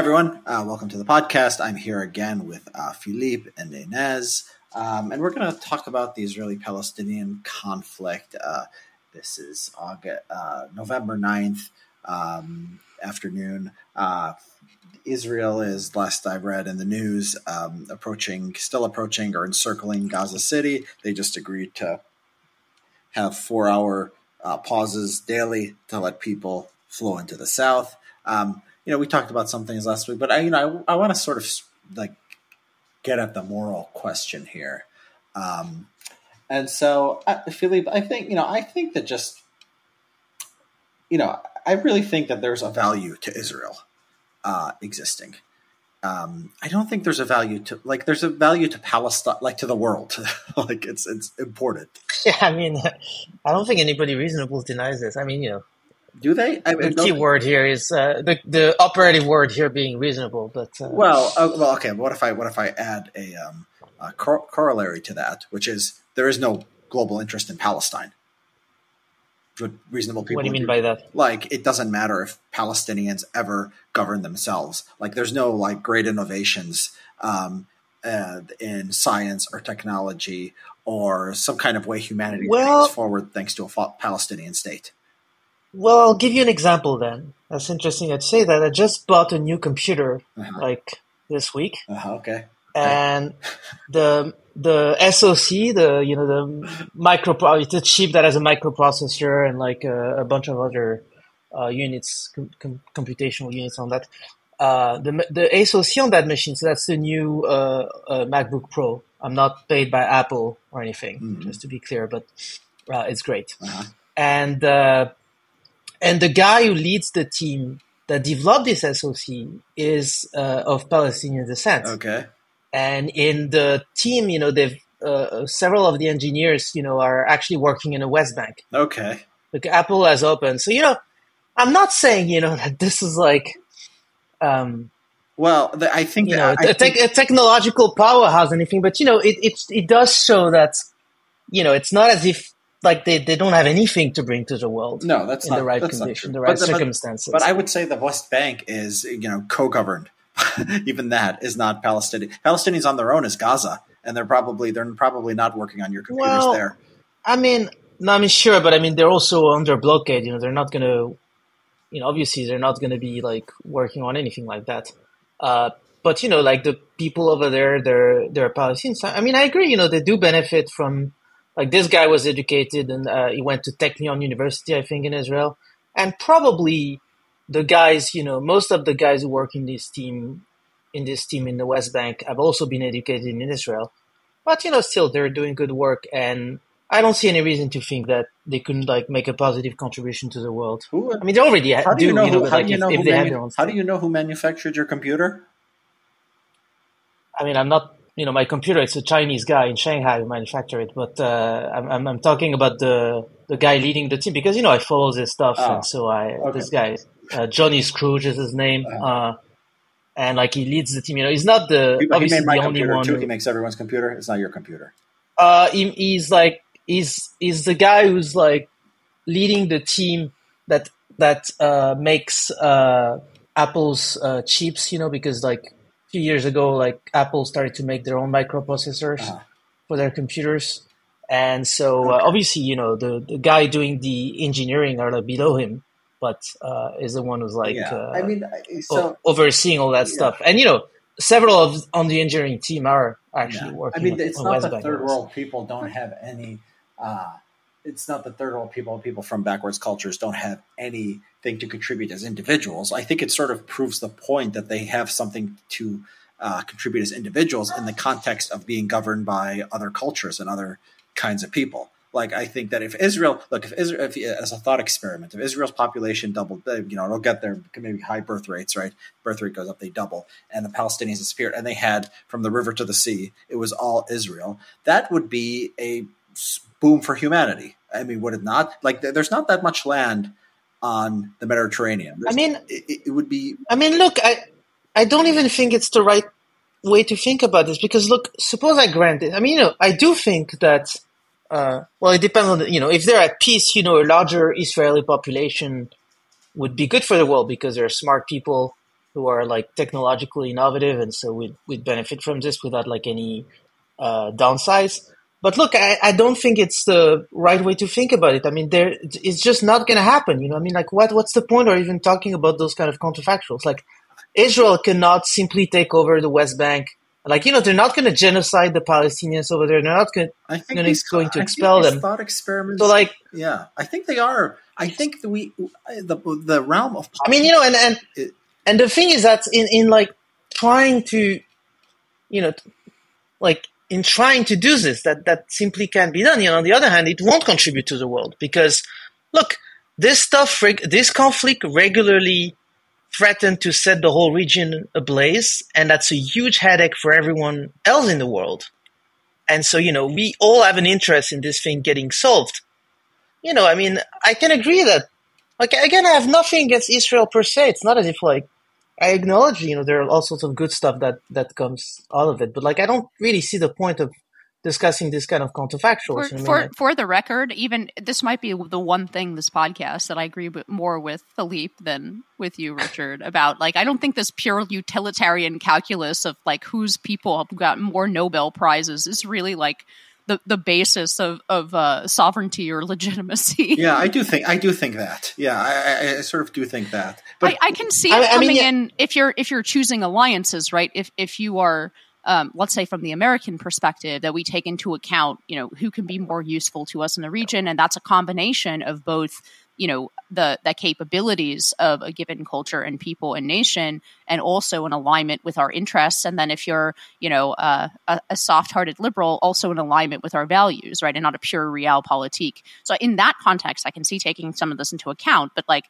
everyone. Uh, welcome to the podcast. I'm here again with uh, Philippe and Inez, um, and we're going to talk about the Israeli-Palestinian conflict. Uh, this is August, uh, November 9th um, afternoon. Uh, Israel is, last I read in the news, um, approaching, still approaching or encircling Gaza City. They just agreed to have four-hour uh, pauses daily to let people flow into the south. Um, you know, we talked about some things last week, but I, you know, I, I want to sort of like get at the moral question here. Um, and so, uh, Philippe, I think, you know, I think that just, you know, I really think that there's a value to Israel uh, existing. Um, I don't think there's a value to like there's a value to Palestine, like to the world, like it's it's important. Yeah, I mean, I don't think anybody reasonable denies this. I mean, you know, do they? I mean, the key word here is uh, the the operative word here being reasonable. But uh, well, uh, well, okay. What if I what if I add a, um, a cor- corollary to that, which is there is no global interest in Palestine. What reasonable people? What do you mean by that? Like, it doesn't matter if Palestinians ever govern themselves. Like, there's no like great innovations um, uh, in science or technology or some kind of way humanity well, moves forward thanks to a Palestinian state. Well, I'll give you an example then. That's interesting. I'd say that I just bought a new computer uh-huh. like this week. Uh-huh, okay. And the the SoC, the you know the micro, it's a chip that has a microprocessor and like a, a bunch of other uh, units, com- com- computational units on that. Uh, the the SoC on that machine, so that's the new uh, uh MacBook Pro. I'm not paid by Apple or anything, mm-hmm. just to be clear, but uh, it's great. Uh-huh. And uh, and the guy who leads the team that developed this SoC is uh, of Palestinian descent. Okay. And in the team, you know, they've uh, several of the engineers, you know, are actually working in the West Bank. Okay. Like Apple has opened, so you know, I'm not saying you know that this is like, um, well, the, I think you know, a, think... a, technological powerhouse, anything, but you know, it it it does show that, you know, it's not as if like they, they don't have anything to bring to the world. No, that's in not, the right condition, the right but, circumstances. But, but, I would say the West Bank is you know co-governed. Even that is not Palestinian. Palestinians on their own is Gaza, and they're probably they're probably not working on your computers well, there. I mean, no, I mean sure, but I mean they're also under blockade. You know, they're not going to, you know, obviously they're not going to be like working on anything like that. Uh, but you know, like the people over there, they're they're Palestinians. I mean, I agree. You know, they do benefit from like this guy was educated and uh, he went to Technion University, I think, in Israel, and probably the guys, you know, most of the guys who work in this team, in this team in the West Bank, have also been educated in Israel. But you know, still they're doing good work, and I don't see any reason to think that they couldn't like make a positive contribution to the world. Who, I mean, they already how do, you know, who, like, if, if manu- How do you know who manufactured your computer? I mean, I'm not you know, my computer, it's a Chinese guy in Shanghai who manufactured it, but uh, I'm, I'm talking about the the guy leading the team because you know I follow this stuff, oh, and so I okay. this guy uh, Johny Srouji is his name, uh-huh. uh, and like he leads the team. You know, he's not the he, obviously he the only one. Too. He makes everyone's computer. It's not your computer. Uh, he, he's like he's he's the guy who's like leading the team that that uh, makes uh, Apple's uh, chips. You know, because like few years ago, like Apple started to make their own microprocessors uh-huh. for their computers. And so uh, okay. uh, obviously, you know, the, the guy doing the engineering are like below him, but uh, is the one who's like, yeah. uh, I mean, so, overseeing all that yeah. stuff. And, you know, several of on the engineering team are actually yeah. working. I mean, it's not the third world people don't have any uh, it's not the third world people, people from backwards cultures don't have anything to contribute as individuals. I think it sort of proves the point that they have something to uh, contribute as individuals in the context of being governed by other cultures and other kinds of people. Like I think that if Israel, look, if Israel, if, as a thought experiment, if Israel's population doubled, you know, it'll get there maybe high birth rates, right? Birth rate goes up, they double, and the Palestinians disappear, and they had from the river to the sea, it was all Israel. That would be a boom for humanity. I mean, would it not? Like, there's not that much land on the Mediterranean. There's, I mean, it, it, would be. I mean, look, I I don't even think it's the right way to think about this because look, suppose I grant it. I mean, you know, I do think that. Uh, well, it depends on the, you know, if they're at peace, you know, a larger Israeli population would be good for the world because there are smart people who are like technologically innovative, and so we'd we'd benefit from this without like any uh, downsides. But look, I, I don't think it's the right way to think about it. I mean, there it's just not going to happen. You know, I mean, like what what's the point of even talking about those kind of counterfactuals? Like Israel cannot simply take over the West Bank. Like you know, they're not going to genocide the Palestinians over there. They're not going, gonna, these, going to expel them. Thought experiments. So like, yeah, I think they are. I think we the the realm of. I mean, you know, and and it, and the thing is that in in like trying to, you know, like in trying to do this, that that simply can't be done. You know, on the other hand, it won't contribute to the world because look, this stuff, this conflict regularly threatened to set the whole region ablaze, and that's a huge headache for everyone else in the world. And so, you know, we all have an interest in this thing getting solved. You know, I mean, I can agree that, like, again, I have nothing against Israel per se. It's not as if, like, I acknowledge, you know, there are all sorts of good stuff that that comes out of it, but like, I don't really see the point of discussing this kind of counterfactuals. For, for, for, the record, even this might be the one thing this podcast that I agree with, more with Philippe than with you, Richard, about. Like, I don't think this pure utilitarian calculus of like whose people have got more Nobel prizes is really like the, the basis of, of uh, sovereignty or legitimacy. Yeah, I do think I do think that. Yeah, I, I sort of do think that. But I, I can see it coming mean, yeah. in if you're if you're choosing alliances, right? If if you are um, let's say from the American perspective, that we take into account, you know, who can be more useful to us in the region, and that's a combination of both, you know, the the capabilities of a given culture and people and nation, and also in alignment with our interests. And then if you're, you know, uh, a, a soft-hearted liberal, also in alignment with our values, right, and not a pure realpolitik. So in that context, I can see taking some of this into account, but like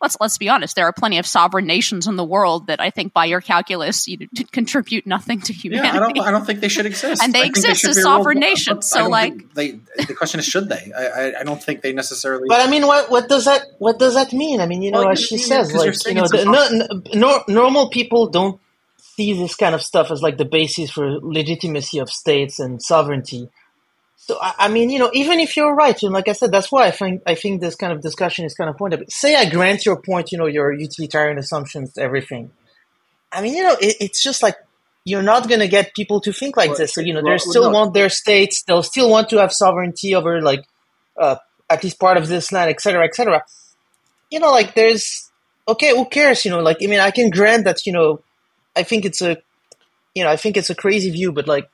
let's let's be honest. There are plenty of sovereign nations in the world that I think, by your calculus, you contribute nothing to humanity. Yeah, I don't. I don't think they should exist. and they exist they as sovereign nations. So, like, they. The question is, should they? I, I, don't think they necessarily. But I mean, what what does that what does that mean? I mean, you know, well, as she says, like you know, the, no, no, normal people don't see this kind of stuff as like the basis for legitimacy of states and sovereignty. So I, I, mean, you know, even if you're right, and like I said, that's why I think I think this kind of discussion is kind of pointed. Say I grant your point, you know, your utilitarian assumptions, everything. I mean, you know, it, it's just like you're not going to get people to think like well, this. So you know, they still want their states. They'll still want to have sovereignty over like uh, at least part of this land, etc., etc. You know, like there's okay, who cares? You know, like I mean, I can grant that. You know, I think it's a, you know, I think it's a crazy view, but like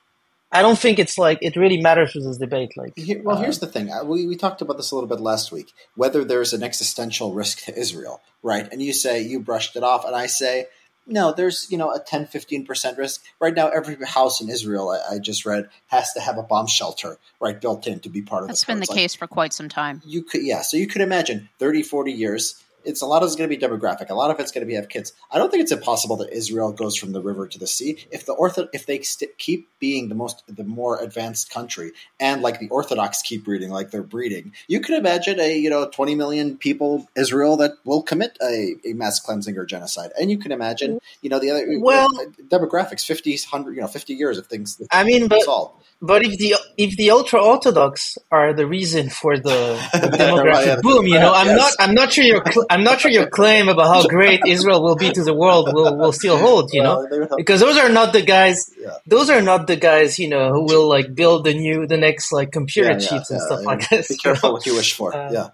I don't think it's like it really matters for this debate. Like, Here, well, uh, here's the thing: we we talked about this a little bit last week. Whether there's an existential risk to Israel, right? And you say you brushed it off, and I say no. There's you know a 10, 15 percent risk right now. Every house in Israel, I, I, just read, has to have a bomb shelter right built in to be part of. That's the been the like, case for quite some time. You could, yeah. So you could imagine 30, 40 years it's a lot of it's going to be demographic. A lot of it's going to be have kids. I don't think it's impossible that Israel goes from the river to the sea. If the ortho, if they st- keep being the most, the more advanced country, and like the Orthodox keep breeding, like they're breeding, you can imagine a you know twenty million people Israel that will commit a, a mass cleansing or genocide, and you can imagine you know the other well uh, demographics 50, 100, you know fifty years of things. I mean, but solved. But if the if the ultra orthodox are the reason for the, the demographic boom, you know, I'm yes. not I'm not sure your I'm not sure your claim about how great Israel will be to the world will, will still hold, you know, because those are not the guys. Yeah. Those are not the guys, you know, who will like build the new the next like computer yeah, chips and stuff like this. Be careful what you wish for. Uh, yeah,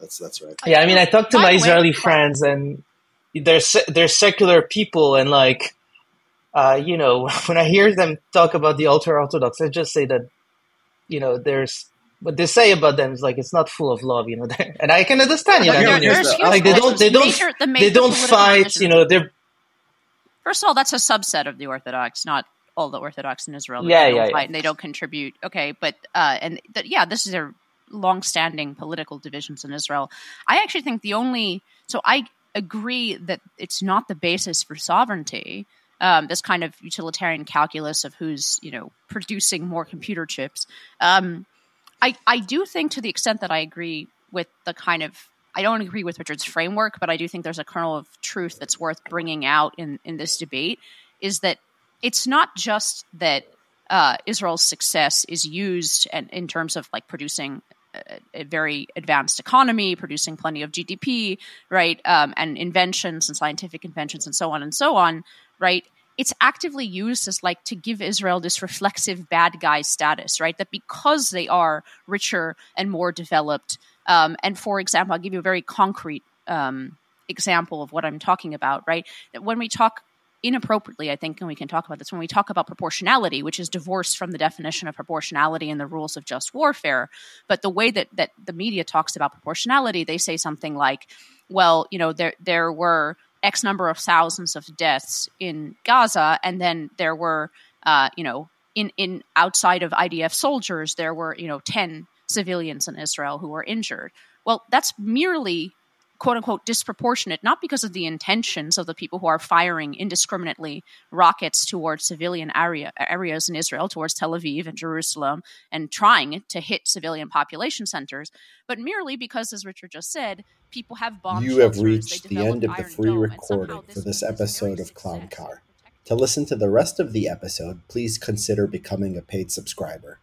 that's that's right. Yeah, I mean, I talked to my Israeli friends, and they're they're secular people, and like uh, you know, when I hear them talk about the ultra orthodox, I just say that, you know, there's what they say about them is like it's not full of love, you know. and I can understand, you know, like they don't, they don't, major, the they don't fight, you know. They're first of all, that's a subset of the Orthodox, not all the Orthodox in Israel. Yeah, yeah, yeah. And they don't contribute. Okay, but uh, and th- yeah, this is a long-standing political divisions in Israel. I actually think the only so I agree that it's not the basis for sovereignty um, this kind of utilitarian calculus of who's you know producing more computer chips. Um, I I do think to the extent that I agree with the kind of I don't agree with Richard's framework, but I do think there's a kernel of truth that's worth bringing out in in this debate. Is that it's not just that uh, Israel's success is used and in terms of like producing a, very advanced economy, producing plenty of GDP, right, um, and inventions and scientific inventions and so on and so on, right? It's actively used as like to give Israel this reflexive bad guy status, right? That because they are richer and more developed, um, and for example, I'll give you a very concrete um, example of what I'm talking about, right? That when we talk inappropriately, I think, and we can talk about this when we talk about proportionality, which is divorced from the definition of proportionality and the rules of just warfare. But the way that that the media talks about proportionality, they say something like, "Well, you know, there there were X number of thousands of deaths in Gaza, and then there were, uh, you know, in in outside of IDF soldiers, there were you know ten civilians in Israel who were injured." Well, that's merely quote unquote disproportionate, not because of the intentions of the people who are firing indiscriminately rockets towards civilian area, areas in Israel, towards Tel Aviv and Jerusalem, and trying to hit civilian population centers, but merely because, as Richard just said, people have bombed. You have reached the end of the free recording for this episode of Clown Car. To listen to the rest of the episode, please consider becoming a paid subscriber.